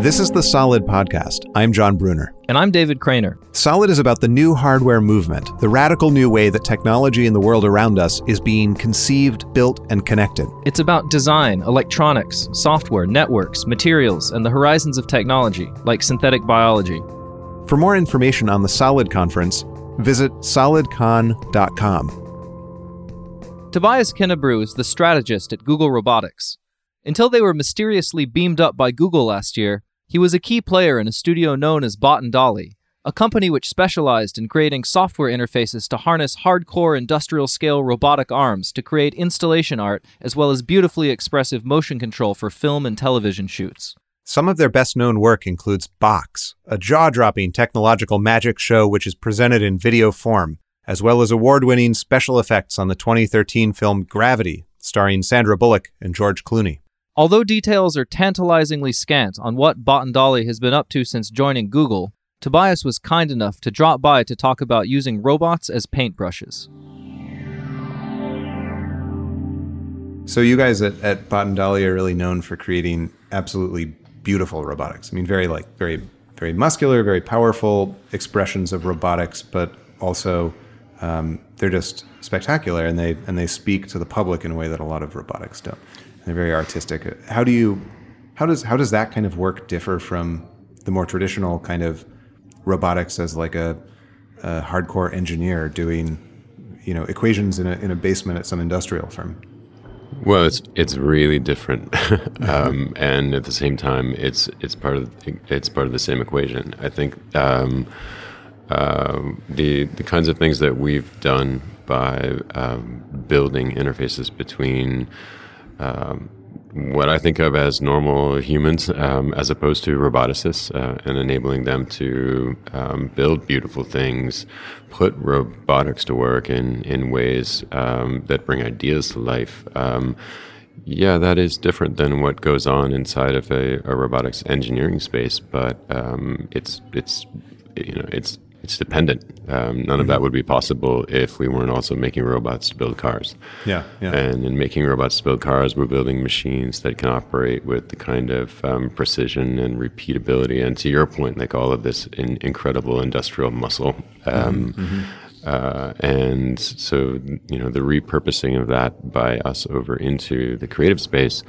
This is the Solid Podcast. I'm Jon Bruner. And I'm David Cranor. Solid is about the new hardware movement, the radical new way that technology in the world around us is being conceived, built, and connected. It's about design, electronics, software, networks, materials, and the horizons of technology, like synthetic biology. For more information on the Solid Conference, visit solidcon.com. Tobias Kinnebrew is the strategist at Google Robotics. Until they were mysteriously beamed up by Google last year, he was a key player in a studio known as Bot and Dolly, a company which specialized in creating software interfaces to harness hardcore industrial scale robotic arms to create installation art as well as beautifully expressive motion control for film and television shoots. Some of their best known work includes Box, a jaw dropping technological magic show which is presented in video form, as well as award winning special effects on the 2013 film Gravity, starring Sandra Bullock and George Clooney. Although details are tantalizingly scant on what Bot and Dolly has been up to since joining Google, Tobias was kind enough to drop by to talk about using robots as paintbrushes. So you guys at, at Bot and Dolly are really known for creating absolutely beautiful robotics. I mean, very like very very muscular, very powerful expressions of robotics, but also um, they're just spectacular, and they and they speak to the public in a way that a lot of robotics don't. They're very artistic. How do you how does how does that kind of work differ from the more traditional kind of robotics as like a, a hardcore engineer doing you know equations in a in a basement at some industrial firm? Well, it's it's really different, um, and at the same time, it's it's part of it's part of the same equation. I think um, uh, the the kinds of things that we've done by um, building interfaces between um, what I think of as normal humans, um, as opposed to roboticists, uh, and enabling them to um, build beautiful things, put robotics to work in in ways um, that bring ideas to life. Um, yeah, that is different than what goes on inside of a, a robotics engineering space, but um, it's it's you know it's it's dependent. Um, none mm-hmm. of that mm-hmm. would be possible if we weren't also making robots to build cars. Yeah, yeah. And in making robots to build cars, we're building machines that can operate with the kind of um, precision and repeatability. And to your point, like all of this in, incredible industrial muscle. Um, mm-hmm. Uh, and so, you know, the repurposing of that by us over into the creative space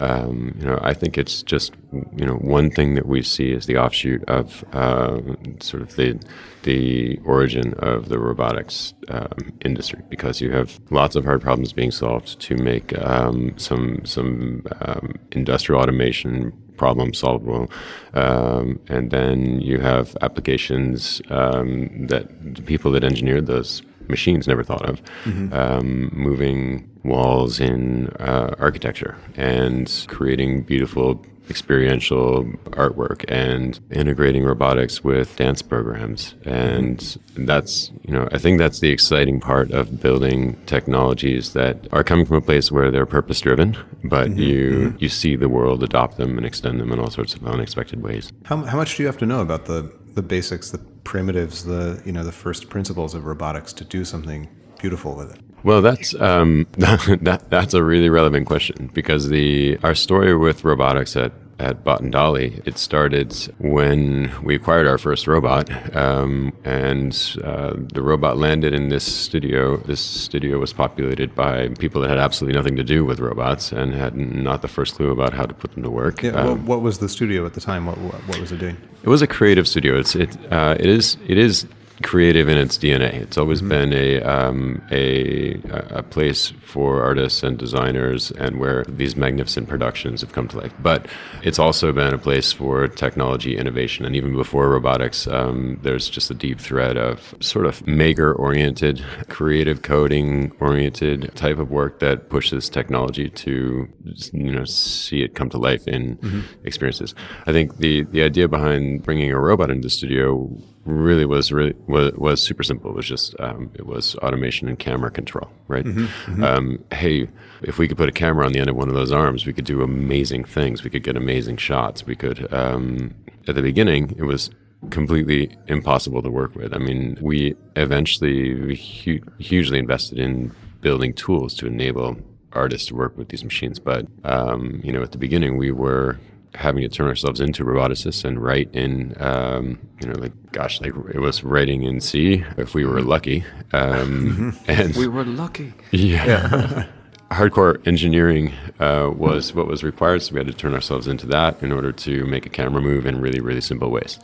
um, you know, I think it's just you know one thing that we see as the offshoot of uh, sort of the the origin of the robotics um, industry because you have lots of hard problems being solved to make um, some some um, industrial automation problem solvable. Um, and then you have applications um, that the people that engineered those machines never thought of, mm-hmm. um, moving walls in uh, architecture and creating beautiful experiential artwork and integrating robotics with dance programs and that's you know i think that's the exciting part of building technologies that are coming from a place where they're purpose driven but mm-hmm. you mm-hmm. you see the world adopt them and extend them in all sorts of unexpected ways how, how much do you have to know about the the basics the primitives, the you know the first principles of robotics to do something beautiful with it? Well, that's um, that, that's a really relevant question because the our story with robotics at at Bot and Dolly. It started when we acquired our first robot, um, and uh, the robot landed in this studio. This studio was populated by people that had absolutely nothing to do with robots and had not the first clue about how to put them to work. Yeah, um, what, was the studio at the time? What, what, what, was it doing? It was a creative studio. It's it uh, it is it is creative in its DNA. It's always mm-hmm. been a, um, a a place for artists and designers, and where these magnificent productions have come to life. But it's also been a place for technology innovation, and even before robotics, um, there's just a deep thread of sort of maker-oriented, creative coding-oriented type of work that pushes technology to you know see it come to life in mm-hmm. experiences. I think the the idea behind bringing a robot into the studio really was really was, was super simple. It was just um, it was automation and camera control, right? Mm-hmm, mm-hmm. Um, hey, if we could put a camera on the end of one of those arms, we could do amazing things. We could get amazing shots. We could. Um, at the beginning, it was completely impossible to work with. I mean, we eventually hu- hugely invested in building tools to enable artists to work with these machines. But um, you know, at the beginning, we were having to turn ourselves into roboticists and write in, um, you know, like gosh, like it was writing in C if we were lucky, um, and We were lucky. yeah. Hardcore engineering uh, was what was required, so we had to turn ourselves into that in order to make a camera move in really, really simple ways.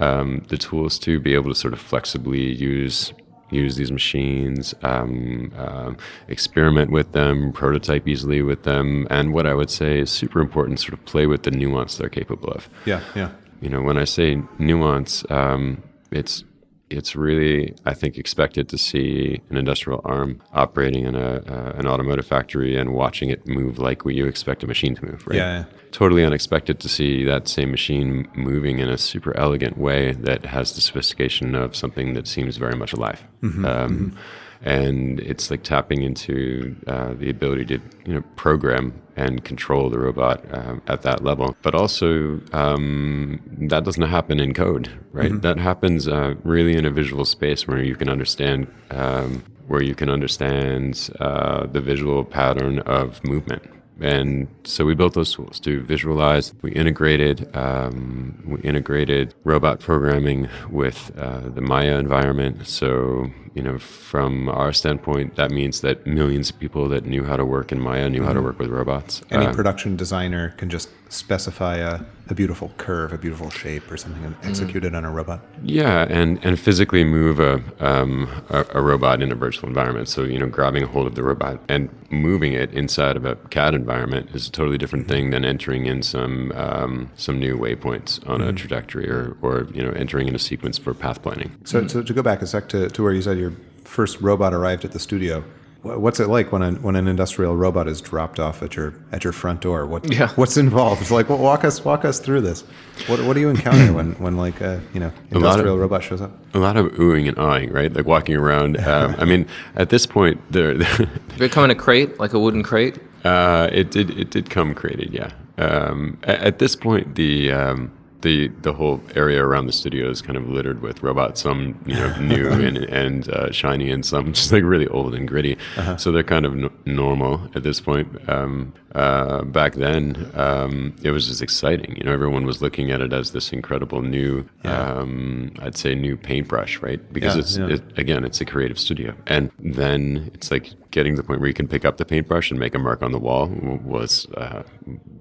Um, the tools to be able to sort of flexibly use use these machines, um, um, experiment with them, prototype easily with them, and what I would say is super important, sort of play with the nuance they're capable of Yeah, yeah. you know, when I say nuance, um, it's it's really, I think, expected to see an industrial arm operating in a uh, an automotive factory and watching it move like what you expect a machine to move, right? Yeah. Totally unexpected to see that same machine moving in a super elegant way that has the sophistication of something that seems very much alive. um, And it's like tapping into uh, the ability to, you know, program and control the robot um, at that level. But also, um, that doesn't happen in code, right? That happens uh, really in a visual space where you can understand, um, where you can understand uh, the visual pattern of movement. And so we built those tools to visualize. We integrated um, we integrated robot programming with uh, the Maya environment. So you know, from our standpoint, that means that millions of people that knew how to work in Maya knew how to work with robots. Any Uh, production designer can just specify a, a beautiful curve, a beautiful shape, or something, and execute it on a robot. Yeah, and, and physically move a, um, a a robot in a virtual environment. So you know, grabbing a hold of the robot and moving it inside of a CAD environment is a totally different thing than entering in some um, some new waypoints on a trajectory or, or you know entering in a sequence for path planning. So, so to go back a sec to, to where you said your first robot arrived at the studio, what's it like when, a, when an industrial robot is dropped off at your at your front door? What Yeah. what's involved? It's like well, walk us walk us through this. What what do you encounter when when like a you know lot of- industrial robot shows up? A lot of oohing and awing, right? Like walking around. Um, I mean, at this point, there. Did it come in a crate, like a wooden crate? Uh, it did. It did come created, yeah. Um, at, at this point, the um, the the whole area around the studio is kind of littered with robots. Some you know new and and uh, shiny, and some just like really old and gritty. So they're kind of n- normal at this point. Um, uh, back then, um, it was just exciting. You know, everyone was looking at it as this incredible new, um, I'd say, new paintbrush, right? Because Yeah, it's yeah. it, again, it's a creative studio, and then it's like getting to the point where you can pick up the paintbrush and make a mark on the wall was uh,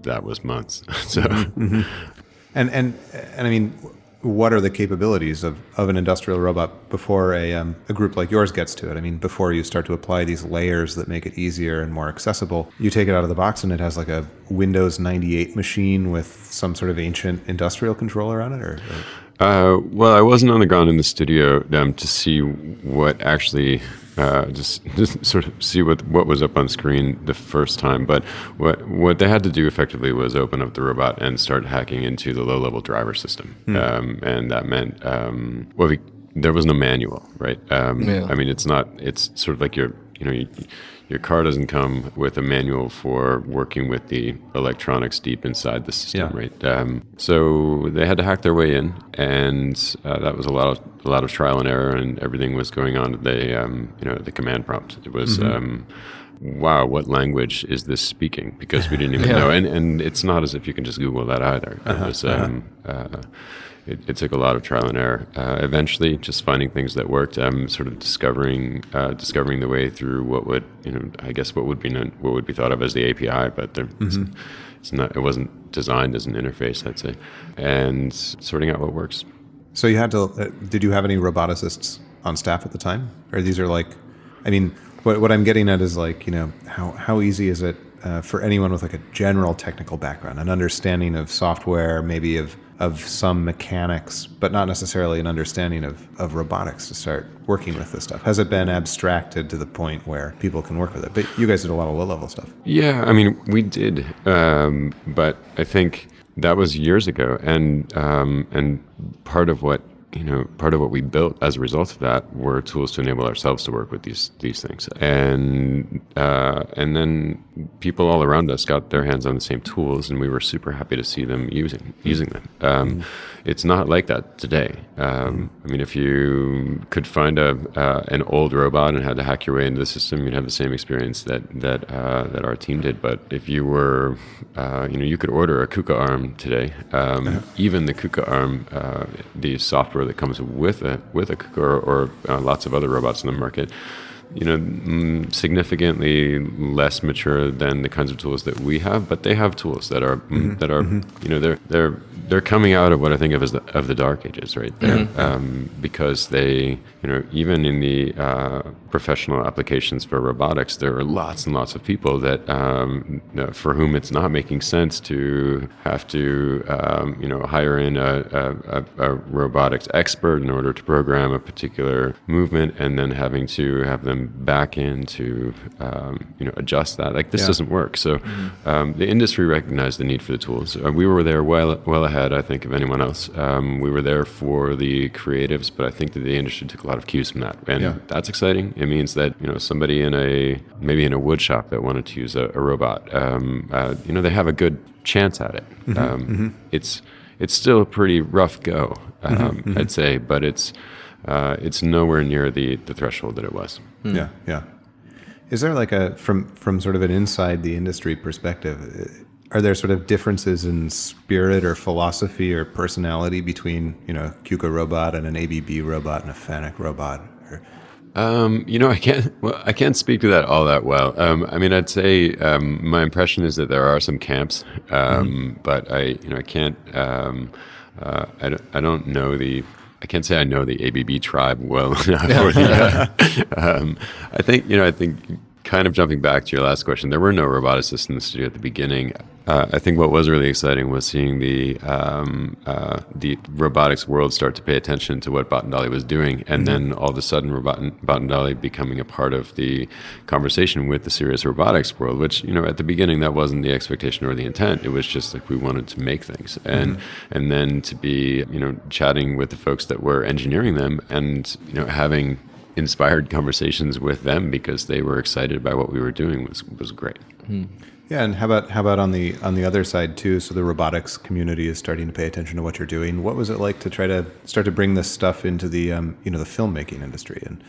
that was months. so And and and I mean, what are the capabilities of, of an industrial robot before a um, a group like yours gets to it? I mean, before you start to apply these layers that make it easier and more accessible, you take it out of the box and it has like a Windows 98 machine with some sort of ancient industrial controller on it, or, or Uh, well, I wasn't on the ground in the studio um, to see what actually, uh, just just sort of see what what was up on screen the first time. But what what they had to do effectively was open up the robot and start hacking into the low level driver system, um, and that meant um, well, we, there was no manual, right? Um, Yeah. I mean, it's not. It's sort of like your you know. You, your car doesn't come with a manual for working with the electronics deep inside the system, Yeah. right? Um, so they had to hack their way in, and uh, that was a lot of a lot of trial and error, and everything was going on. at The um, you know the command prompt. It was. Um, Wow, what language is this speaking? Because we didn't even Yeah. know, and and it's not as if you can just Google that either. It was, um, uh, it, it took a lot of trial and error. Uh, eventually, just finding things that worked, I'm um, sort of discovering uh, discovering the way through what would you know, I guess what would be known, what would be thought of as the API, but there, it's, it's not. It wasn't designed as an interface, I'd say, and sorting out what works. So you had to. Uh, did you have any roboticists on staff at the time, or these are like? I mean, what what I'm getting at is like you know how how easy is it uh, for anyone with like a general technical background, an understanding of software, maybe of of some mechanics, but not necessarily an understanding of of robotics to start working with this stuff. Has it been abstracted to the point where people can work with it? But you guys did a lot of low level stuff. Yeah, I mean, we did, um, but I think that was years ago, and um, and part of what you know, part of what we built as a result of that were tools to enable ourselves to work with these these things, and uh, and then people all around us got their hands on the same tools, and we were super happy to see them using using them. Um, mm. It's not like that today. Um, I mean, if you could find a uh, an old robot and had to hack your way into the system, you'd have the same experience that that uh, that our team did. But if you were, uh, you know, you could order a KUKA arm today. Um. Even the KUKA arm, uh, the software that comes with a with a or, or uh, lots of other robots in the market you know, mm, significantly less mature than the kinds of tools that we have, but they have tools that are mm-hmm. that are mm-hmm. you know they're they're they're coming out of what I think of as the of the dark ages, right there, mm-hmm. um, because they you know even in the uh, professional applications for robotics, there are lots and lots of people that um, for whom it's not making sense to have to um, you know hire in a, a, a robotics expert in order to program a particular movement, and then having to have them back in to um, you know adjust that. Like this yeah. doesn't work. So mm-hmm. um, the industry recognized the need for the tools. Uh, we were there well well ahead, I think, of anyone else. Um, we were there for the creatives, but I think that the industry took a lot of cues from that, and yeah. that's exciting. It means that you know somebody in a maybe in a wood shop that wanted to use a, a robot, um, uh, you know, they have a good chance at it. Mm-hmm. Um, mm-hmm. It's it's still a pretty rough go, mm-hmm. Um, mm-hmm. I'd say, but it's uh, it's nowhere near the, the threshold that it was. Mm. Yeah, yeah. Is there like a from from sort of an inside the industry perspective? Are there sort of differences in spirit or philosophy or personality between you know KUKA robot and an ABB robot and a FANUC robot? Um, you know, I can't. Well, I can't speak to that all that well. Um, I mean, I'd say um, my impression is that there are some camps, um, mm-hmm. but I, you know, I can't. Um, uh, I, don't, I don't know the I can't say I know the ABB tribe well enough. the, uh, um, I think you know. I think kind of jumping back to your last question, there were no roboticists in the studio at the beginning. Uh, I think what was really exciting was seeing the um, uh, the robotics world start to pay attention to what Bot and Dolly was doing, and mm-hmm. then all of a sudden, Bot and Dolly becoming a part of the conversation with the serious robotics world. Which you know, at the beginning, that wasn't the expectation or the intent. It was just like we wanted to make things, and mm-hmm. and then to be you know chatting with the folks that were engineering them, and you know having inspired conversations with them because they were excited by what we were doing was was great. Mm. Yeah, and how about how about on the on the other side too? So the robotics community is starting to pay attention to what you're doing. What was it like to try to start to bring this stuff into the um, you know the filmmaking industry and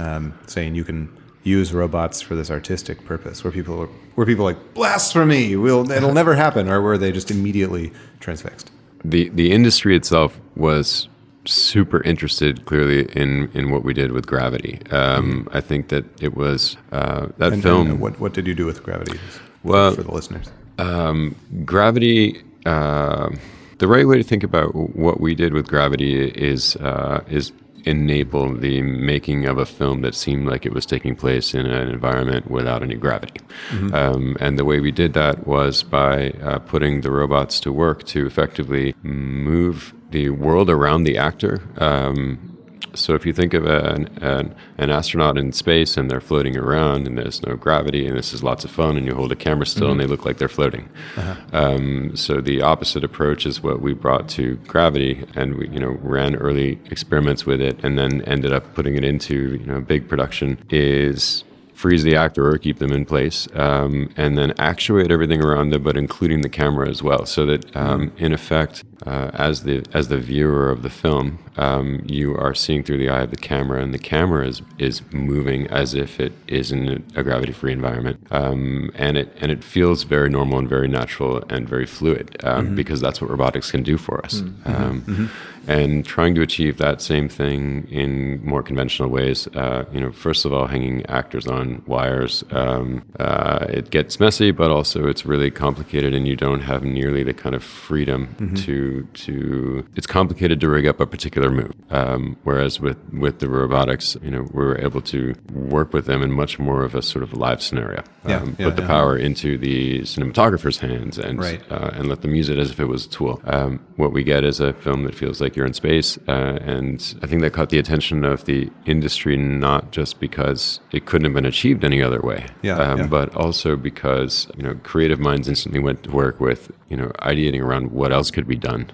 um, saying you can use robots for this artistic purpose? Where people were, people like blasphemy? Will it'll never happen, or were they just immediately transfixed? The the industry itself was super interested clearly in in what we did with gravity um, mm-hmm. i think that it was uh, that and, film and what, what did you do with gravity well, for the listeners? Um, gravity. Uh, the right way to think about what we did with gravity is uh, is enable the making of a film that seemed like it was taking place in an environment without any gravity. Mm-hmm. Um, and the way we did that was by uh, putting the robots to work to effectively move the world around the actor. Um, so if you think of an, an, an, astronaut in space and they're floating around and there's no gravity and this is lots of fun and you hold a camera still mm-hmm. and they look like they're floating. Uh-huh. Um, so the opposite approach is what we brought to gravity and we you know ran early experiments with it and then ended up putting it into you know big production is freeze the actor or keep them in place, um, and then actuate everything around them, but including the camera as well, so that um, in effect, uh, as the as the viewer of the film, um, you are seeing through the eye of the camera, and the camera is is moving as if it is in a gravity-free environment, um, and it and it feels very normal and very natural and very fluid um, mm-hmm. because that's what robotics can do for us. Mm-hmm. Um, mm-hmm and trying to achieve that same thing in more conventional ways. Uh, you know, first of all, hanging actors on wires, um, uh, it gets messy, but also it's really complicated, and you don't have nearly the kind of freedom mm-hmm. to to. It's complicated to rig up a particular move, um, whereas with with the robotics, you know, we're able to work with them in much more of a sort of live scenario. Yeah, um, yeah, put the yeah. power into the cinematographer's hands and right. uh, and let them use it as if it was a tool. Um, what we get is a film that feels like like you're in space. Uh, and I think that caught the attention of the industry not just because it couldn't have been achieved any other way, Yeah, um, yeah. but also because you know creative minds instantly went to work with you know ideating around what else could be done.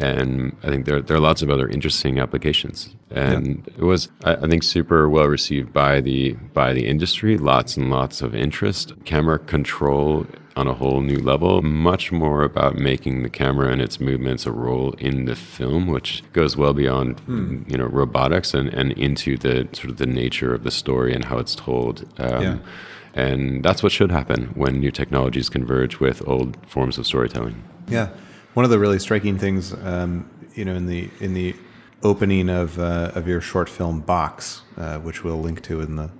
And I think there there are lots of other interesting applications. And it was I, I think super well received by the by the industry. Lots and lots of interest. Camera control on a whole new level. Much more about making the camera and its movements a role in the film, which goes well beyond you know robotics and, and into the sort of the nature of the story and how it's told. Um, Yeah. And that's what should happen when new technologies converge with old forms of storytelling. Yeah, one of the really striking things, um, you know, in the in the opening of uh, of your short film box, uh, which we'll link to in the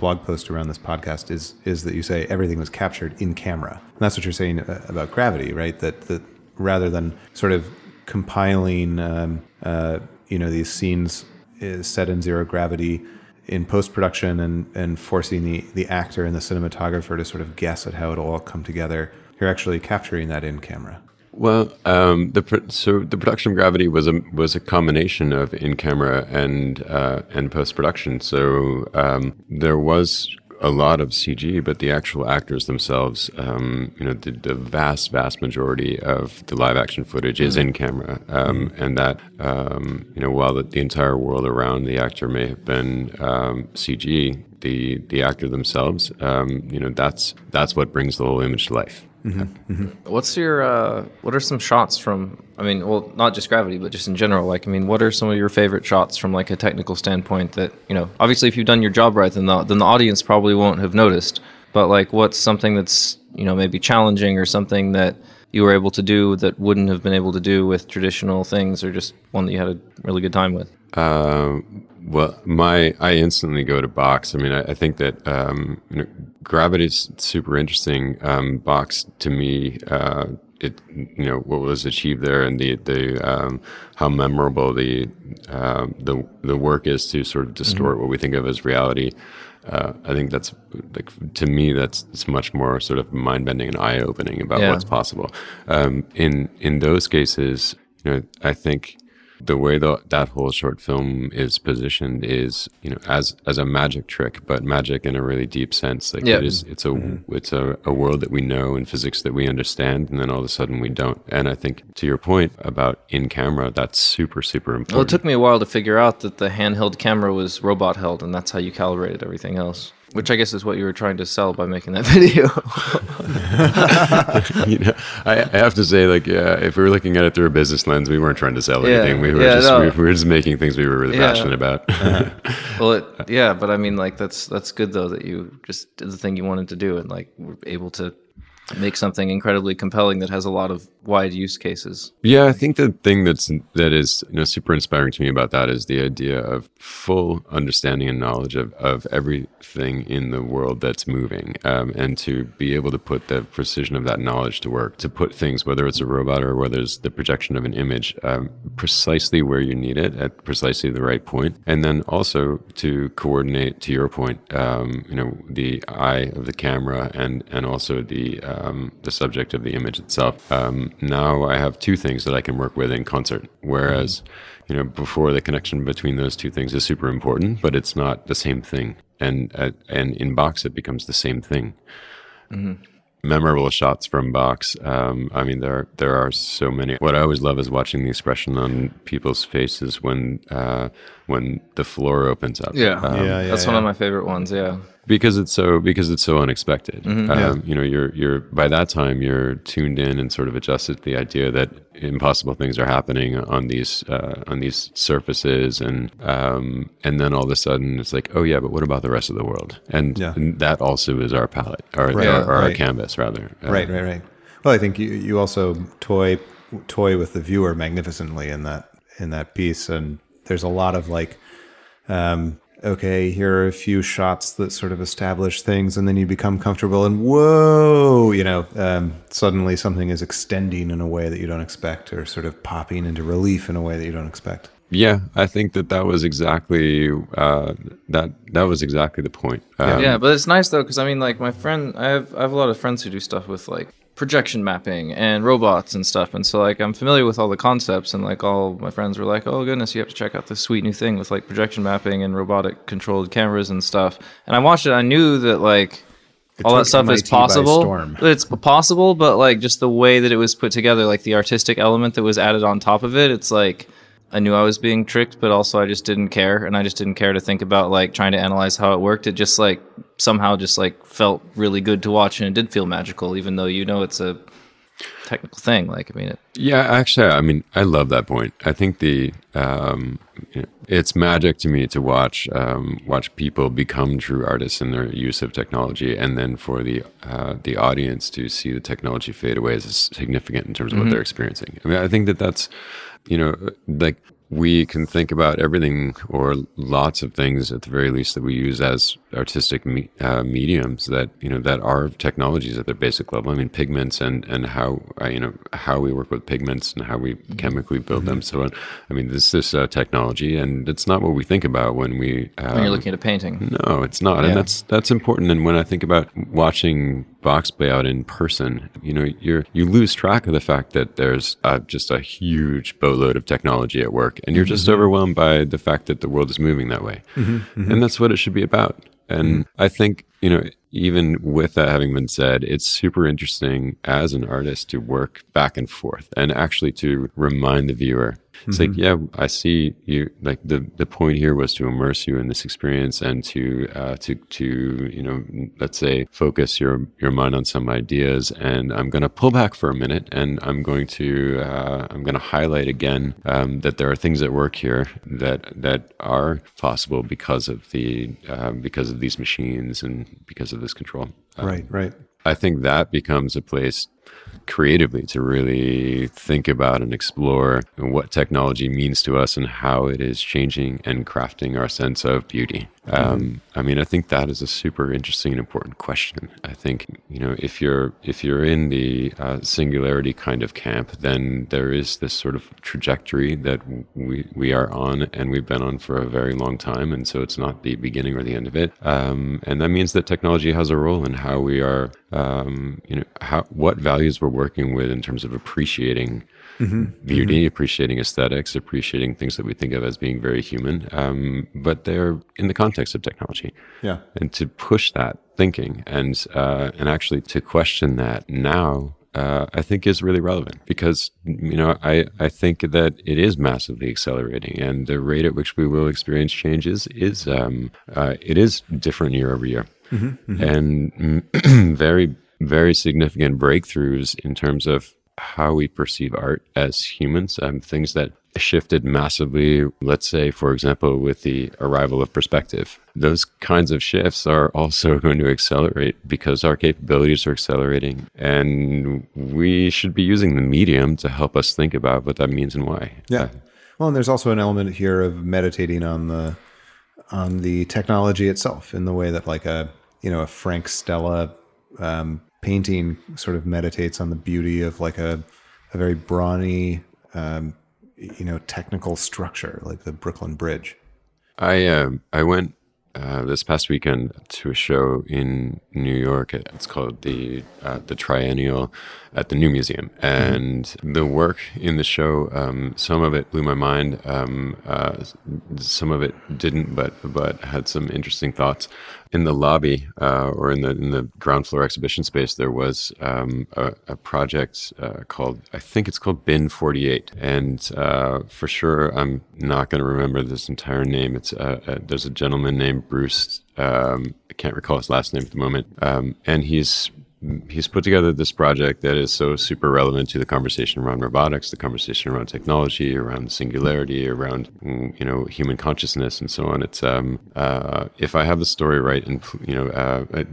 blog post around this podcast, is is that you say everything was captured in camera. And that's what you're saying uh, about gravity, right? That that rather than sort of compiling, um, uh, you know, these scenes set in zero gravity in post production and and forcing the the actor and the cinematographer to sort of guess at how it'll all come together. You're actually capturing that in camera. Well, um, the so the production of Gravity was a was a combination of in camera and uh, and post production. So um, there was a lot of CG, but the actual actors themselves, um, you know, the, the vast vast majority of the live action footage is in camera, um, and that um, you know while the, the entire world around the actor may have been um, CG, the the actor themselves, um, you know, that's that's what brings the whole image to life. What's your uh, what are some shots from? I mean, well, not just gravity, but just in general. Like, I mean, what are some of your favorite shots from like a technical standpoint that you know? Obviously, if you've done your job right, then the then the audience probably won't have noticed. But like, what's something that's you know maybe challenging or something that you were able to do that wouldn't have been able to do with traditional things, or just one that you had a really good time with? Uh, well, my I instantly go to box. I mean, I, I think that um, you know, gravity is super interesting. Um, box to me, uh, it you know what was achieved there and the the um, how memorable the um the the work is to sort of distort what we think of as reality. Uh, I think that's like to me that's it's much more sort of mind bending and eye opening about Yeah. what's possible. Um, in in those cases, you know, I think the way that that whole short film is positioned is you know as as a magic trick but magic in a really deep sense like Yeah. it is it's a mm-hmm. it's a, a world that we know and physics that we understand and then all of a sudden we don't and i think to your point about in camera that's super super important Well, it took me a while to figure out that the handheld camera was robot held, and that's how you calibrated everything else. Which I guess is what you were trying to sell by making that video. you know, I, I have to say, like, yeah, if we were looking at it through a business lens, we weren't trying to sell Yeah, anything. We were yeah, just no. we, were just making things we were really Yeah. passionate about. Uh-huh. well, it, yeah, but I mean, like that's that's good though that you just did the thing you wanted to do and like were able to make something incredibly compelling that has a lot of wide use cases. Yeah, I think the thing that's that is you know super inspiring to me about that is the idea of full understanding and knowledge of, of everything in the world that's moving, um, and to be able to put the precision of that knowledge to work, to put things, whether it's a robot or whether it's the projection of an image, um, precisely where you need it at precisely the right point, and then also to coordinate. To your point, um, you know, the eye of the camera and and also the um, the subject of the image itself. Um, now I have two things that I can work with in concert, whereas you know before the connection between those two things is super important, but it's not the same thing. And uh, and in box it becomes the same thing. Memorable shots from box. Um, I mean, there there are so many. What I always love is watching the expression on people's faces when uh, when the floor opens up. Um, Yeah, yeah, that's one of my favorite ones. Yeah, because it's so because it's so unexpected. Um, Yeah. You know, you're you're by that time you're tuned in and sort of adjusted to the idea that impossible things are happening on these uh, on these surfaces, and um, and then all of a sudden it's like, oh yeah, but what about the rest of the world? And, Yeah. and that also is our palette, or, Right, or, or our right. canvas rather. Uh, Right, right, right. Well, I think you you also toy toy with the viewer magnificently in that in that piece, and there's a lot of like, um, okay, here are a few shots that sort of establish things, and then you become comfortable, and whoa, you know, um, suddenly something is extending in a way that you don't expect, or sort of popping into relief in a way that you don't expect. Yeah, I think that that was exactly uh, that. That was exactly the point. Um, yeah, but it's nice though because I mean, like my friend, I have I have a lot of friends who do stuff with like projection mapping and robots and stuff. And so like I'm familiar with all the concepts and like all my friends were like, "Oh goodness, you have to check out this sweet new thing with like projection mapping and robotic controlled cameras and stuff." And I watched it. I knew that like It all that stuff is MIT by possible. It's possible, but like just the way that it was put together, like the artistic element that was added on top of it, it's like I knew I was being tricked, but also I just didn't care, and I just didn't care to think about like trying to analyze how it worked. It just like somehow just like felt really good to watch, and it did feel magical, even though you know it's a technical thing. Like I mean, it, Yeah, actually, I mean, I love that point. I think the um, it's magic to me to watch um, watch people become true artists in their use of technology, and then for the uh, the audience to see the technology fade away is significant in terms of what they're experiencing. I mean, I think that that's you know like we can think about everything or lots of things at the very least that we use as artistic me- uh, mediums that you know that are technologies at their basic level. I mean, pigments and and how uh, you know how we work with pigments and how we chemically build them. So, I mean, this is uh, technology, and it's not what we think about when we um, when you're looking at a painting. no, it's not, Yeah. and that's that's important. And when I think about watching box play out in person, you know, you're you lose track of the fact that there's uh, just a huge boatload of technology at work, and you're just mm-hmm. overwhelmed by the fact that the world is moving that way, mm-hmm. Mm-hmm. and that's what it should be about. And I think you know, even with that having been said, it's super interesting as an artist to work back and forth and actually to remind the viewer. It's like, yeah, I see you. Like the the point here was to immerse you in this experience and to uh, to to you know, let's say, focus your your mind on some ideas. And I'm going to pull back for a minute, and I'm going to uh, I'm going to highlight again um, that there are things at work here that that are possible because of the um, because of these machines and because of this control. Um, Right, right. I think that becomes a place creatively to really think about and explore what technology means to us and how it is changing and crafting our sense of beauty. Um, I mean, I think that is a super interesting and important question. I think you know if you're if you're in the uh, singularity kind of camp, then there is this sort of trajectory that we we are on and we've been on for a very long time, and so it's not the beginning or the end of it. Um, and that means that technology has a role in how we are, um, you know, how what values we're working with in terms of appreciating beauty, appreciating aesthetics, appreciating things that we think of as being very human, um, but they're in the context of technology. Yeah. And to push that thinking and uh, and actually to question that now. Uh, I think is really relevant because you know I, I think that it is massively accelerating and the rate at which we will experience changes is um, uh, it is different year over year and mm, very very significant breakthroughs in terms of how we perceive art as humans, um, things that shifted massively. Let's say, for example, with the arrival of perspective, those kinds of shifts are also going to accelerate because our capabilities are accelerating, and we should be using the medium to help us think about what that means and why. Yeah. Well, and there's also an element here of meditating on the on the technology itself in the way that like a you know a Frank Stella um, painting sort of meditates on the beauty of like a a very brawny um, you know technical structure like the Brooklyn Bridge. I um I went uh, this past weekend to a show in New York. It's called the uh, the Triennial at the New Museum, and the work in the show, um, some of it blew my mind. Um, uh, some of it didn't, but but had some interesting thoughts. In the lobby uh, or in the in the ground floor exhibition space, there was um, a, a project uh, called I think it's called Bina Forty Eight, and uh, for sure I'm not going to remember this entire name. It's uh, uh, there's a gentleman named Bruce. Um, I can't recall his last name at the moment, um, and he's he's put together this project that is so super relevant to the conversation around robotics, the conversation around technology, around singularity, around mm, you know human consciousness, and so on. It's um, uh, if I have the story right, and you know, uh, I,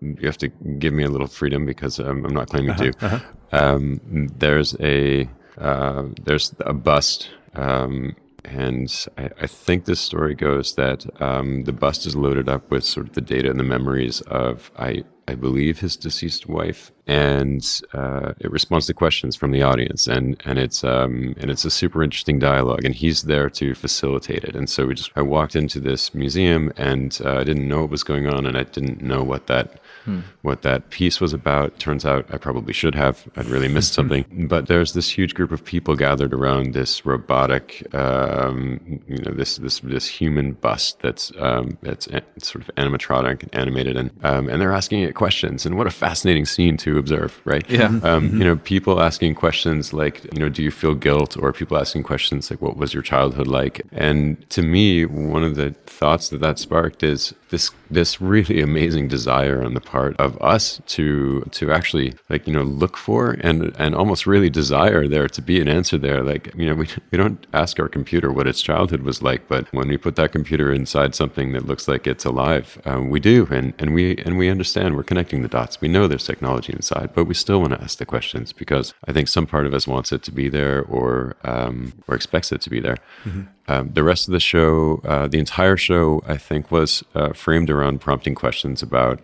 you have to give me a little freedom because um, I'm not claiming to. Um, there's a uh, there's a bust. Um, and I, I think this story goes that um, the bust is loaded up with sort of the data and the memories of I I believe his deceased wife and uh, it responds to questions from the audience, and and it's um, and it's a super interesting dialogue, and he's there to facilitate it. And so we just I walked into this museum, and uh, I didn't know what was going on, and I didn't know what that hmm. what that piece was about. Turns out I probably should have. I'd really missed something. But there's this huge group of people gathered around this robotic, um, you know, this this this human bust that's um, that's sort of animatronic, and animated, and um, and they're asking it questions. And what a fascinating scene to observe, right? Yeah. Um, mm-hmm. You know, people asking questions like, you know, do you feel guilt, or people asking questions like, what was your childhood like? And to me, one of the thoughts that that sparked is this this really amazing desire on the part of us to to actually like you know look for and and almost really desire there to be an answer there like you know we, we don't ask our computer what its childhood was like but when we put that computer inside something that looks like it's alive um, we do and and we and we understand we're connecting the dots we know there's technology inside but we still want to ask the questions because i think some part of us wants it to be there or um, or expects it to be there mm-hmm. Um, the rest of the show, uh, the entire show, I think, was uh, framed around prompting questions about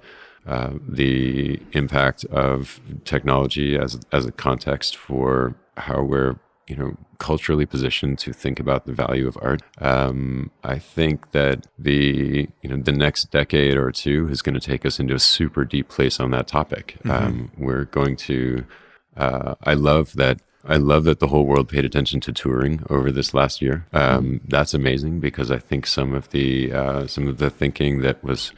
uh, the impact of technology as as a context for how we're, you know, culturally positioned to think about the value of art. Um, I think that the you know the next decade or two is going to take us into a super deep place on that topic. Mm-hmm. Um, we're going to. Uh, I love that I love that the whole world paid attention to Turing over this last year. Um, that's amazing because I think some of the uh, some of the thinking that was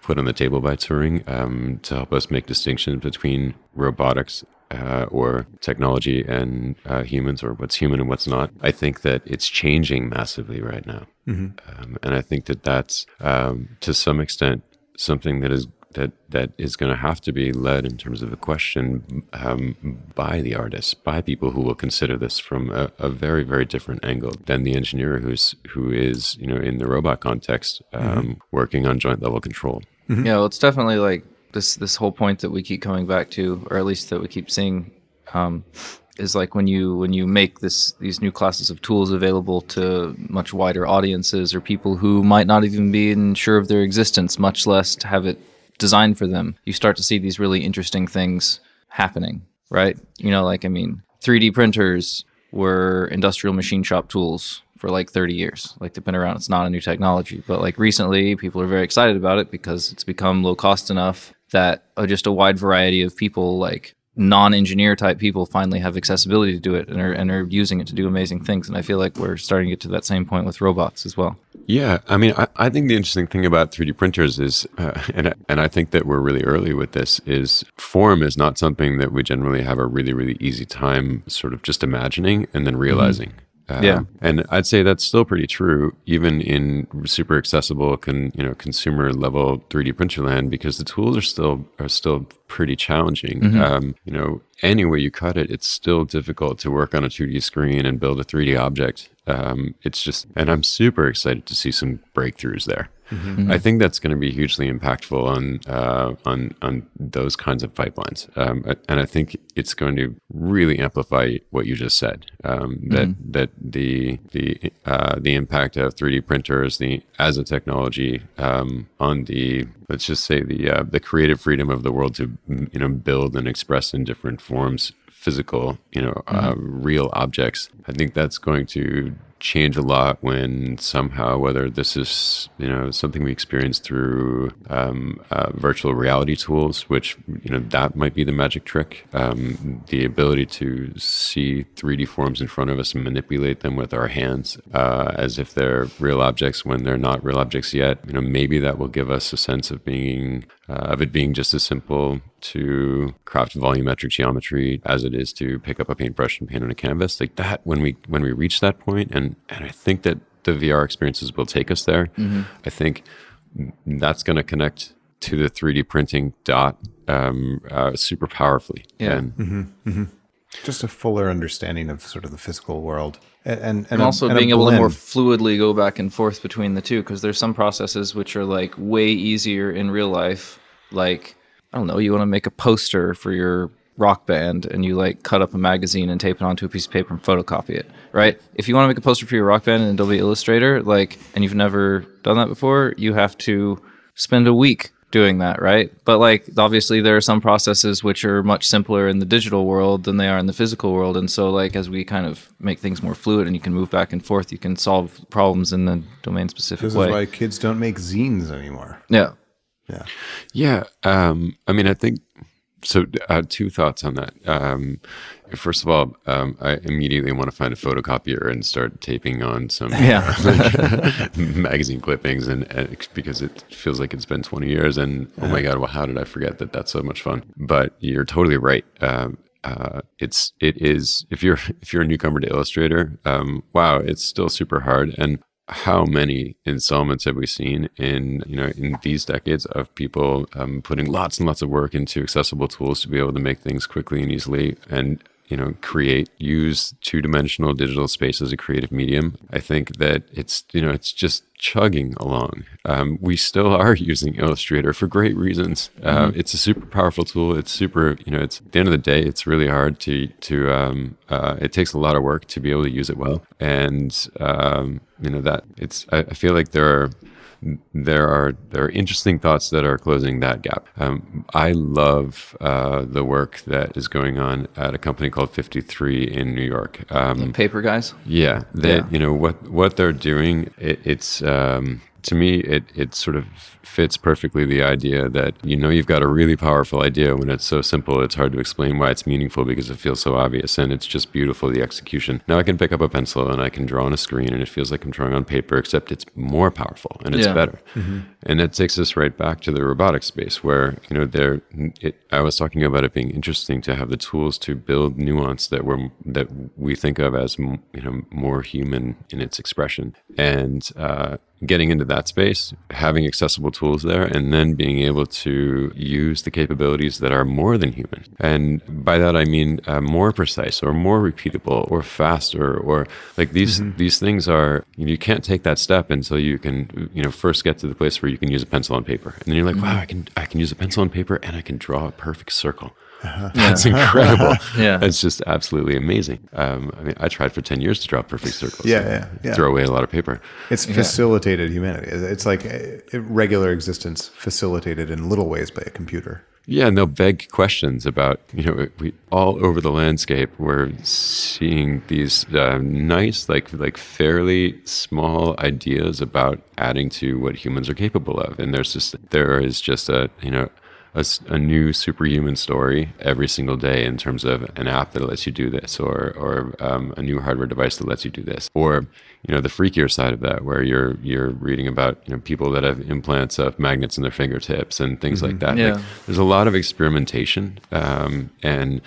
put on the table by Turing um, to help us make distinctions between robotics uh, or technology and uh, humans, or what's human and what's not. I think that it's changing massively right now, mm-hmm. um, and I think that that's um, to some extent something that is that that is going to have to be led in terms of a question um, by the artists, by people who will consider this from a, a, very very different angle than the engineer who's who is you know in the robot context um, mm-hmm. working on joint level control. Mm-hmm. Yeah, well, it's definitely like this this whole point that we keep coming back to, or at least that we keep seeing. Um, is like when you when you make this these new classes of tools available to much wider audiences or people who might not even be sure of their existence, much less to have it designed for them, you start to see these really interesting things happening, right? You know, like, I mean, 3D printers were industrial machine shop tools for like 30 years. Like they've been around. It's not a new technology, but like recently people are very excited about it because it's become low cost enough that uh, just a wide variety of people like non-engineer type people finally have accessibility to do it and are, and are using it to do amazing things. And I feel like we're starting to get to that same point with robots as well. Yeah, I mean, I, I think the interesting thing about 3D printers is, uh, and and I think that we're really early with this, is form is not something that we generally have a really really easy time sort of just imagining and then realizing. Mm-hmm. Um, yeah, and I'd say that's still pretty true, even in super accessible, con, you know, consumer level 3D printer land, because the tools are still are still pretty challenging. Mm-hmm. Um, you know, any way you cut it, it's still difficult to work on a 2D screen and build a 3D object. Um, it's just, and I'm super excited to see some breakthroughs there. Mm-hmm. I think that's going to be hugely impactful on uh, on on those kinds of pipelines, um, and I think it's going to really amplify what you just said. Um, that mm-hmm. that the the uh, the impact of 3D printers, the as a technology um, on the let's just say the uh, the creative freedom of the world to you know build and express in different forms physical, you know, mm-hmm. uh, real objects. I think that's going to change a lot when somehow, whether this is you know something we experience through um, uh, virtual reality tools, which you know that might be the magic trick, um, the ability to see 3D forms in front of us and manipulate them with our hands uh, as if they're real objects when they're not real objects yet. You know, maybe that will give us a sense of being uh, of it being just as simple to craft volumetric geometry as it is to pick up a paintbrush and paint on a canvas like that when we when we reach that point and and i think that the vr experiences will take us there mm-hmm. i think that's going to connect to the 3d printing dot um, uh, super powerfully yeah and, mm-hmm. Mm-hmm. just a fuller understanding of sort of the physical world and and, and, also a, and being able to more fluidly go back and forth between the two because there's some processes which are like way easier in real life like I don't know, you want to make a poster for your rock band and you like cut up a magazine and tape it onto a piece of paper and photocopy it, right? If you want to make a poster for your rock band in Adobe Illustrator, like, and you've never done that before, you have to spend a week doing that, right? But like obviously there are some processes which are much simpler in the digital world than they are in the physical world. And so like as we kind of make things more fluid and you can move back and forth, you can solve problems in the domain specific This way. is why kids don't make zines anymore. yeah. Yeah. Yeah, um, I mean, I think so. Uh, two thoughts on that. Um, first of all, um, I immediately want to find a photocopier and start taping on some Yeah. magazine clippings, and, and because it feels like it's been 20 years. And oh my god, well, how did I forget that? That's so much fun. But you're totally right. Um, uh, it's it is if you're if you're a newcomer to Illustrator, um, wow, it's still super hard. And how many installments have we seen in you know in these decades of people um, putting lots and lots of work into accessible tools to be able to make things quickly and easily? And you know create use two-dimensional digital space as a creative medium i think that it's you know it's just chugging along. Um, we still are using illustrator for great reasons. Uh, it's a super powerful tool. It's super you know it's at the end of the day it's really hard to to um, uh, it takes a lot of work to be able to use it well. And um, you know that it's I, I feel like there are there are there are interesting thoughts that are closing that gap. Um, I love uh, the work that is going on at a company called FiftyThree in New York. Um, Paper guys. yeah, that Yeah. you know what what they're doing. It, it's um, to me, it it sort of fits perfectly the idea that you know you've got a really powerful idea when it's so simple. It's hard to explain why it's meaningful because it feels so obvious, and it's just beautiful the execution. Now I can pick up a pencil and I can draw on a screen, and it feels like I'm drawing on paper, except it's more powerful and it's Yeah. better. And that takes us right back to the robotic space where, you know, there, it, I was talking about it being interesting to have the tools to build nuance that were, that we think of as, you know, more human in its expression. And, uh, getting into that space, having accessible tools there, and then being able to use the capabilities that are more than human. And by that I mean uh, more precise or more repeatable or faster or like these these things are you can't take that step until you can you know first get to the place where you can use a pencil and paper, and then you're like, wow, I can I can use a pencil and paper and I can draw a perfect circle. That's incredible. Yeah. It's just absolutely amazing. Um, I mean, I tried for 10 years to draw perfect circles. Yeah, yeah, yeah. Throw away a lot of paper. It's facilitated humanity. It's like a, regular existence facilitated in little ways by a computer. Yeah, and they'll beg questions about, you know, we all over the landscape, we're seeing these uh, nice, like, like fairly small ideas about adding to what humans are capable of. And there's just, there is just a, you know, a, a new superhuman story every single day in terms of an app that lets you do this or, or um, a new hardware device that lets you do this or you know the freakier side of that where you're you're reading about you know people that have implants of magnets in their fingertips and things like that Yeah. like, there's a lot of experimentation um, and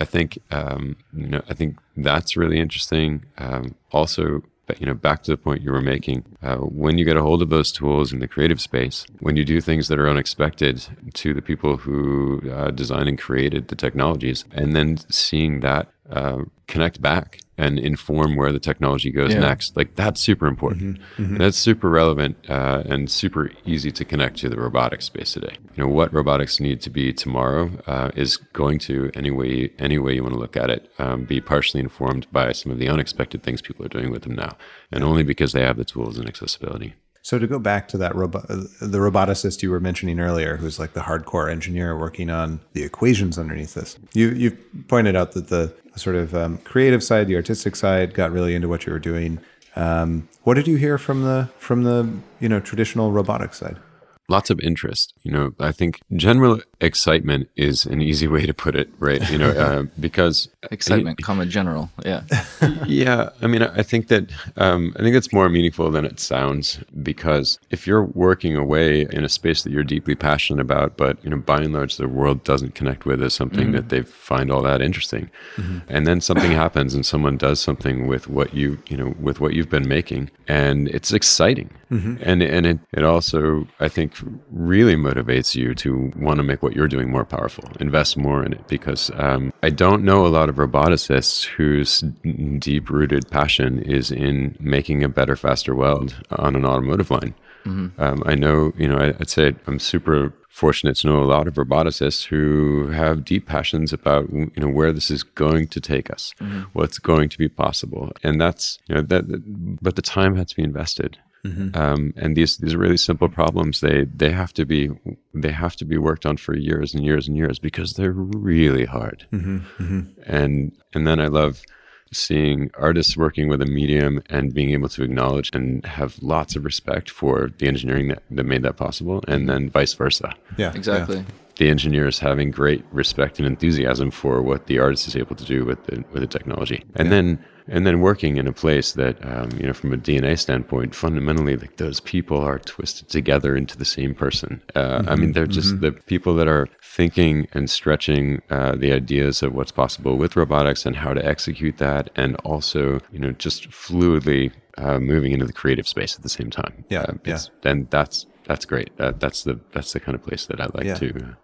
I think um, you know I think that's really interesting. Um, also, but, you know, back to the point you were making, uh, when you get a hold of those tools in the creative space, when you do things that are unexpected to the people who uh, designed and created the technologies, and then seeing that uh, connect back and inform where the technology goes Yeah. next, like that's super important. And that's super relevant uh, and super easy to connect to the robotics space today. You know, what robotics need to be tomorrow uh, is going to, any way, any way you want to look at it, um, be partially informed by some of the unexpected things people are doing with them now, and only because they have the tools and accessibility. So to go back to that robo- the roboticist you were mentioning earlier, who's like the hardcore engineer working on the equations underneath this, you you pointed out that the sort of um, creative side, the artistic side, got really into what you were doing. Um, what did you hear from the from the you know traditional robotics side? Lots of interest. You know, I think general excitement is an easy way to put it, right? You know, uh, because Excitement, comma general. Yeah. yeah, I mean, I think that um, I think it's more meaningful than it sounds because if you're working away in a space that you're deeply passionate about, but you know, by and large, the world doesn't connect with as something that they find all that interesting, and then something happens and someone does something with what you you know with what you've been making, and it's exciting, and and it it also I think really motivates you to want to make what you're doing more powerful, invest more in it because um, I don't know a lot of roboticists whose deep rooted passion is in making a better, faster world on an automotive line. Um, I know, you know, I, I'd say I'm super fortunate to know a lot of roboticists who have deep passions about, you know, where this is going to take us, what's going to be possible. And that's, you know, that, but the time had to be invested. Mm-hmm. Um, and these these are really simple problems. They they have to be they have to be worked on for years and years and years because they're really hard. Mm-hmm. Mm-hmm. And and then I love seeing artists working with a medium and being able to acknowledge and have lots of respect for the engineering that, that made that possible, and then vice versa. Yeah, Exactly. The engineers having great respect and enthusiasm for what the artist is able to do with the with the technology, and then and then working in a place that um, you know from a DNA standpoint, fundamentally, like those people are twisted together into the same person. Uh, I mean, they're just the people that are thinking and stretching uh, the ideas of what's possible with robotics and how to execute that, and also you know just fluidly uh, moving into the creative space at the same time. Yeah, Uh, it's- and that's that's great. Uh, that's the that's the kind of place that I like Yeah. to uh,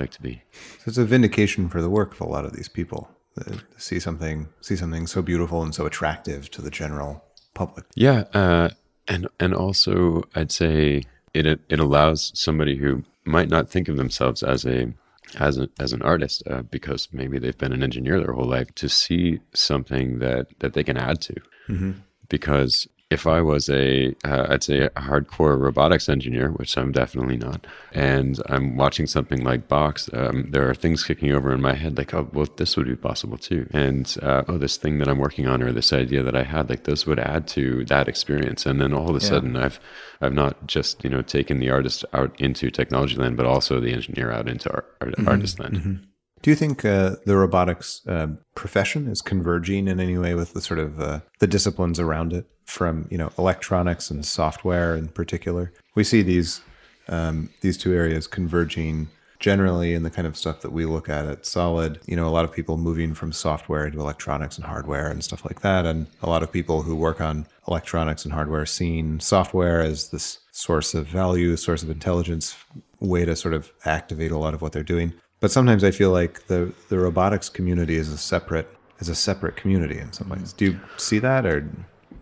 like to be. So it's a vindication for the work of a lot of these people. uh, to see something, see something so beautiful and so attractive to the general public. Yeah, uh, and and also I'd say it it allows somebody who might not think of themselves as a as a, as an artist uh, because maybe they've been an engineer their whole life to see something that that they can add to. Because if I was a uh, I'd say a hardcore robotics engineer, which I'm definitely not, and I'm watching something like Box, um, there are things kicking over in my head like, oh, well, this would be possible too, and uh, oh, this thing that I'm working on or this idea that I had, like those would add to that experience, and then all of a sudden, I've I've not just you know taken the artist out into technology land, but also the engineer out into art, art, artist land. Do you think uh, the robotics uh, profession is converging in any way with the sort of uh, the disciplines around it, from you know electronics and software in particular? We see these um, these two areas converging generally in the kind of stuff that we look at at Solid. You know, a lot of people moving from software into electronics and hardware and stuff like that, and a lot of people who work on electronics and hardware seeing software as this source of value, source of intelligence, way to sort of activate a lot of what they're doing. But sometimes I feel like the the robotics community is a separate is a separate community in some ways. Do you see that or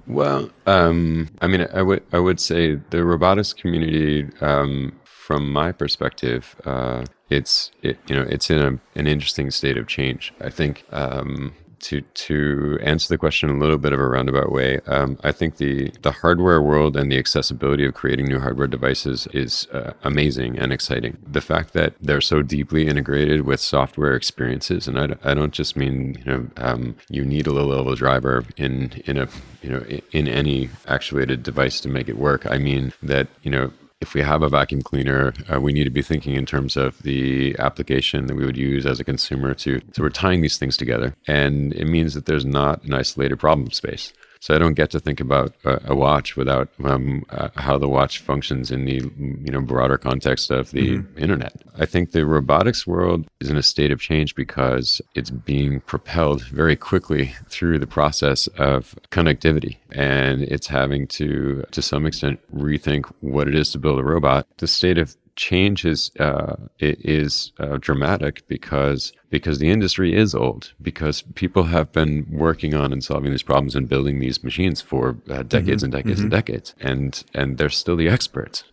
Well, um, I mean, I would I would say the robotics community, um, from my perspective, uh, it's it, you know it's in a, an interesting state of change. I think um, to to answer the question in a little bit of a roundabout way, um, I think the the hardware world and the accessibility of creating new hardware devices is uh, amazing and exciting. The fact that they're so deeply integrated with software experiences, and I, I don't just mean you know um, you need a low level driver in in a you know in, any actuated device to make it work. I mean that you know if we have a vacuum cleaner, uh, we need to be thinking in terms of the application that we would use as a consumer to. So we're tying these things together, and it means that there's not an isolated problem space. So I don't get to think about a, a watch without um, uh, how the watch functions in the you know broader context of the internet. I think the robotics world is in a state of change because it's being propelled very quickly through the process of connectivity, and it's having to to some extent rethink what it is to build a robot. The state of change is uh, is uh, dramatic because because the industry is old because people have been working on and solving these problems and building these machines for uh, decades and decades and decades. And and they're still the experts.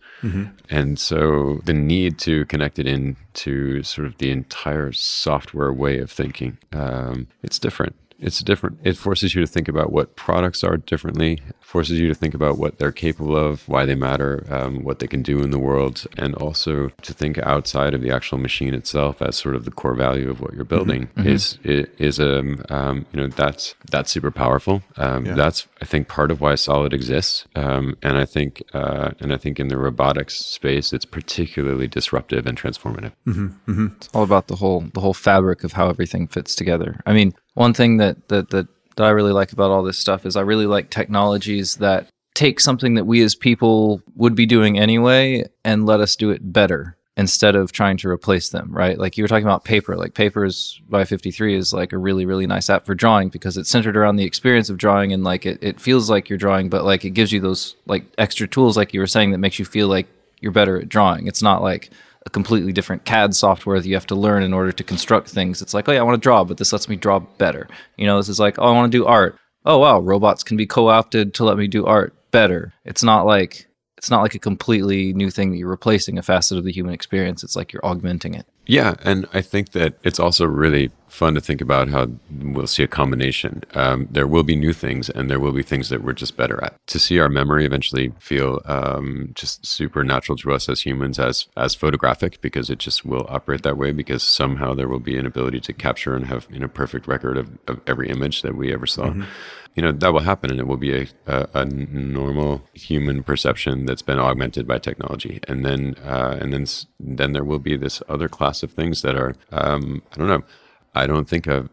And so the need to connect it into sort of the entire software way of thinking um, it's different it's different. It forces you to think about what products are differently. Forces you to think about what they're capable of, why they matter, um, what they can do in the world, and also to think outside of the actual machine itself as sort of the core value of what you're building is is um, um, you know that's that's super powerful. Um, That's I think part of why Solid exists, um, and I think uh, and I think in the robotics space it's particularly disruptive and transformative. It's all about the whole the whole fabric of how everything fits together. I mean, one thing that that that, that I really like about all this stuff is I really like technologies that take something that we as people would be doing anyway and let us do it better instead of trying to replace them, right? Like you were talking about paper. Like Papers by FiftyThree is like a really, really nice app for drawing because it's centered around the experience of drawing and like it, it feels like you're drawing, but like it gives you those like extra tools, like you were saying, that makes you feel like you're better at drawing. It's not like a completely different CAD software that you have to learn in order to construct things. It's like, oh yeah, I want to draw, but this lets me draw better. You know, this is like, oh, I want to do art. Oh wow, robots can be co-opted to let me do art better. It's not like it's not like a completely new thing that you're replacing a facet of the human experience. It's like you're augmenting it. Yeah, and I think that it's also really fun to think about how we'll see a combination. Um, there will be new things, and there will be things that we're just better at. To see our memory eventually feel um, just supernatural to us as humans, as as photographic, because it just will operate that way. Because somehow there will be an ability to capture and have you know perfect record of, of every image that we ever saw. Mm-hmm you know that will happen and it will be a, a, a, normal human perception that's been augmented by technology and then uh, and then then there will be this other class of things that are um, i don't know i don't think of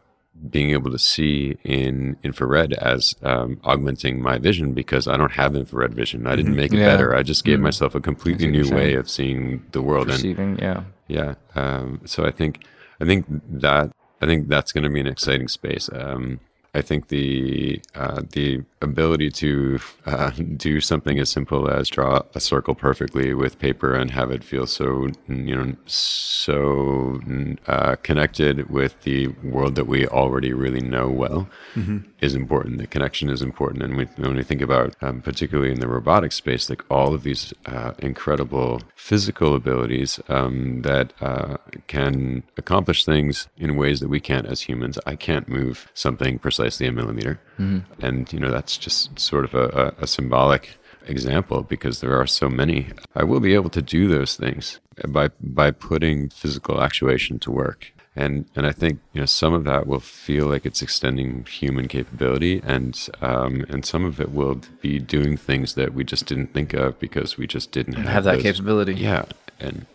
being able to see in infrared as um, augmenting my vision because I don't have infrared vision. I didn't mm-hmm. make it yeah. better. I just gave mm-hmm. myself a completely new way of seeing the world Perceiving, and yeah, yeah. Um, so I think I think that I think that's going to be an exciting space. Um, I think the uh, the ability to uh, do something as simple as draw a circle perfectly with paper and have it feel so you know so uh, connected with the world that we already really know well mm-hmm. is important. The connection is important, and we, when we think about um, particularly in the robotic space, like all of these uh, incredible physical abilities um, that uh, can accomplish things in ways that we can't as humans. I can't move something precisely precisely a millimeter. Mm-hmm. And, you know, that's just sort of a, a, a symbolic example because there are so many. I will be able to do those things by by putting physical actuation to work. And and I think you know some of that will feel like it's extending human capability, and um, and some of it will be doing things that we just didn't think of because we just didn't have, have that those. capability. Yeah, and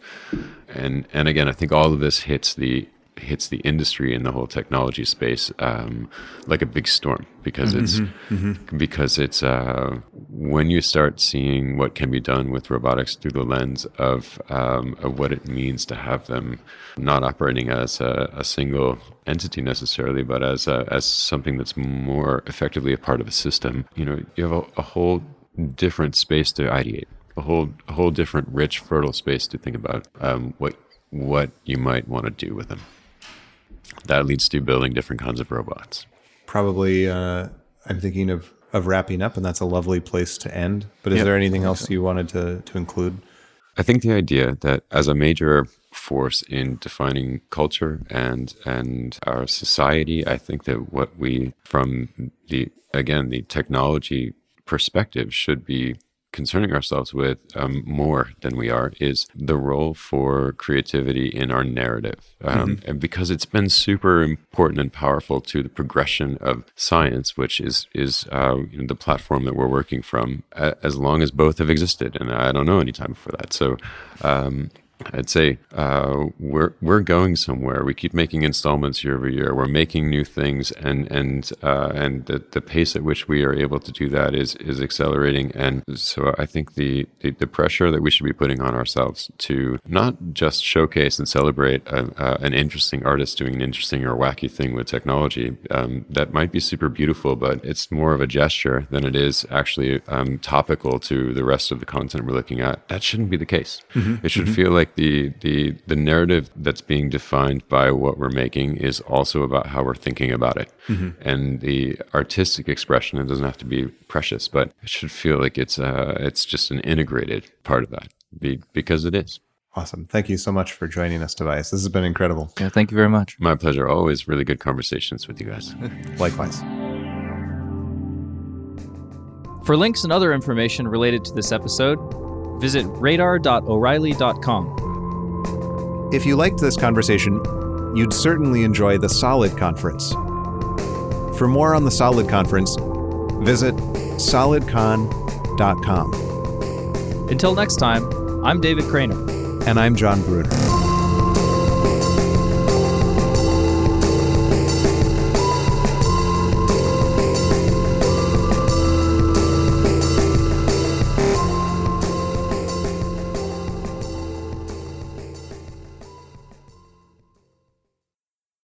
and and again, I think all of this hits the hits the industry and the whole technology space um, like a big storm because mm-hmm, it's mm-hmm. because it's uh, when you start seeing what can be done with robotics through the lens of um, of what it means to have them not operating as a, a single entity necessarily, but as a, as something that's more effectively a part of a system. You know, you have a, a whole different space to ideate, a whole a whole different, rich, fertile space to think about um, what what you might want to do with them that leads to building different kinds of robots. Probably, uh, I'm thinking of of wrapping up, and that's a lovely place to end. But is yep. there anything else you wanted to to include? I think the idea that as a major force in defining culture and and our society, I think that what we from the again the technology perspective should be concerning ourselves with um, more than we are is the role for creativity in our narrative. Um, mm-hmm. And because it's been super important and powerful to the progression of science, which is is uh, you know, the platform that we're working from, uh, as long as both have existed. And I don't know any time for that. So um, I'd say uh, we're we're going somewhere. We keep making installments year over year. We're making new things, and and uh, and the, the pace at which we are able to do that is is accelerating. And so I think the, the, the pressure that we should be putting on ourselves to not just showcase and celebrate a, a, an interesting artist doing an interesting or wacky thing with technology um, that might be super beautiful, but it's more of a gesture than it is actually um, topical to the rest of the content we're looking at. That shouldn't be the case. Mm-hmm. It should mm-hmm. feel like like the the the narrative that's being defined by what we're making is also about how we're thinking about it, mm-hmm. and the artistic expression. It doesn't have to be precious, but it should feel like it's uh it's just an integrated part of that, be, because it is. Awesome. Thank you so much for joining us, Tobias. This has been incredible. Yeah, thank you very much. My pleasure. Always really good conversations with you guys. Likewise. For links and other information related to this episode, Visit radar.o'reilly.com. If you liked this conversation, you'd certainly enjoy the Solid Conference. For more on the Solid Conference, visit solidcon.com. Until next time, I'm David Cranor. And I'm Jon Bruner.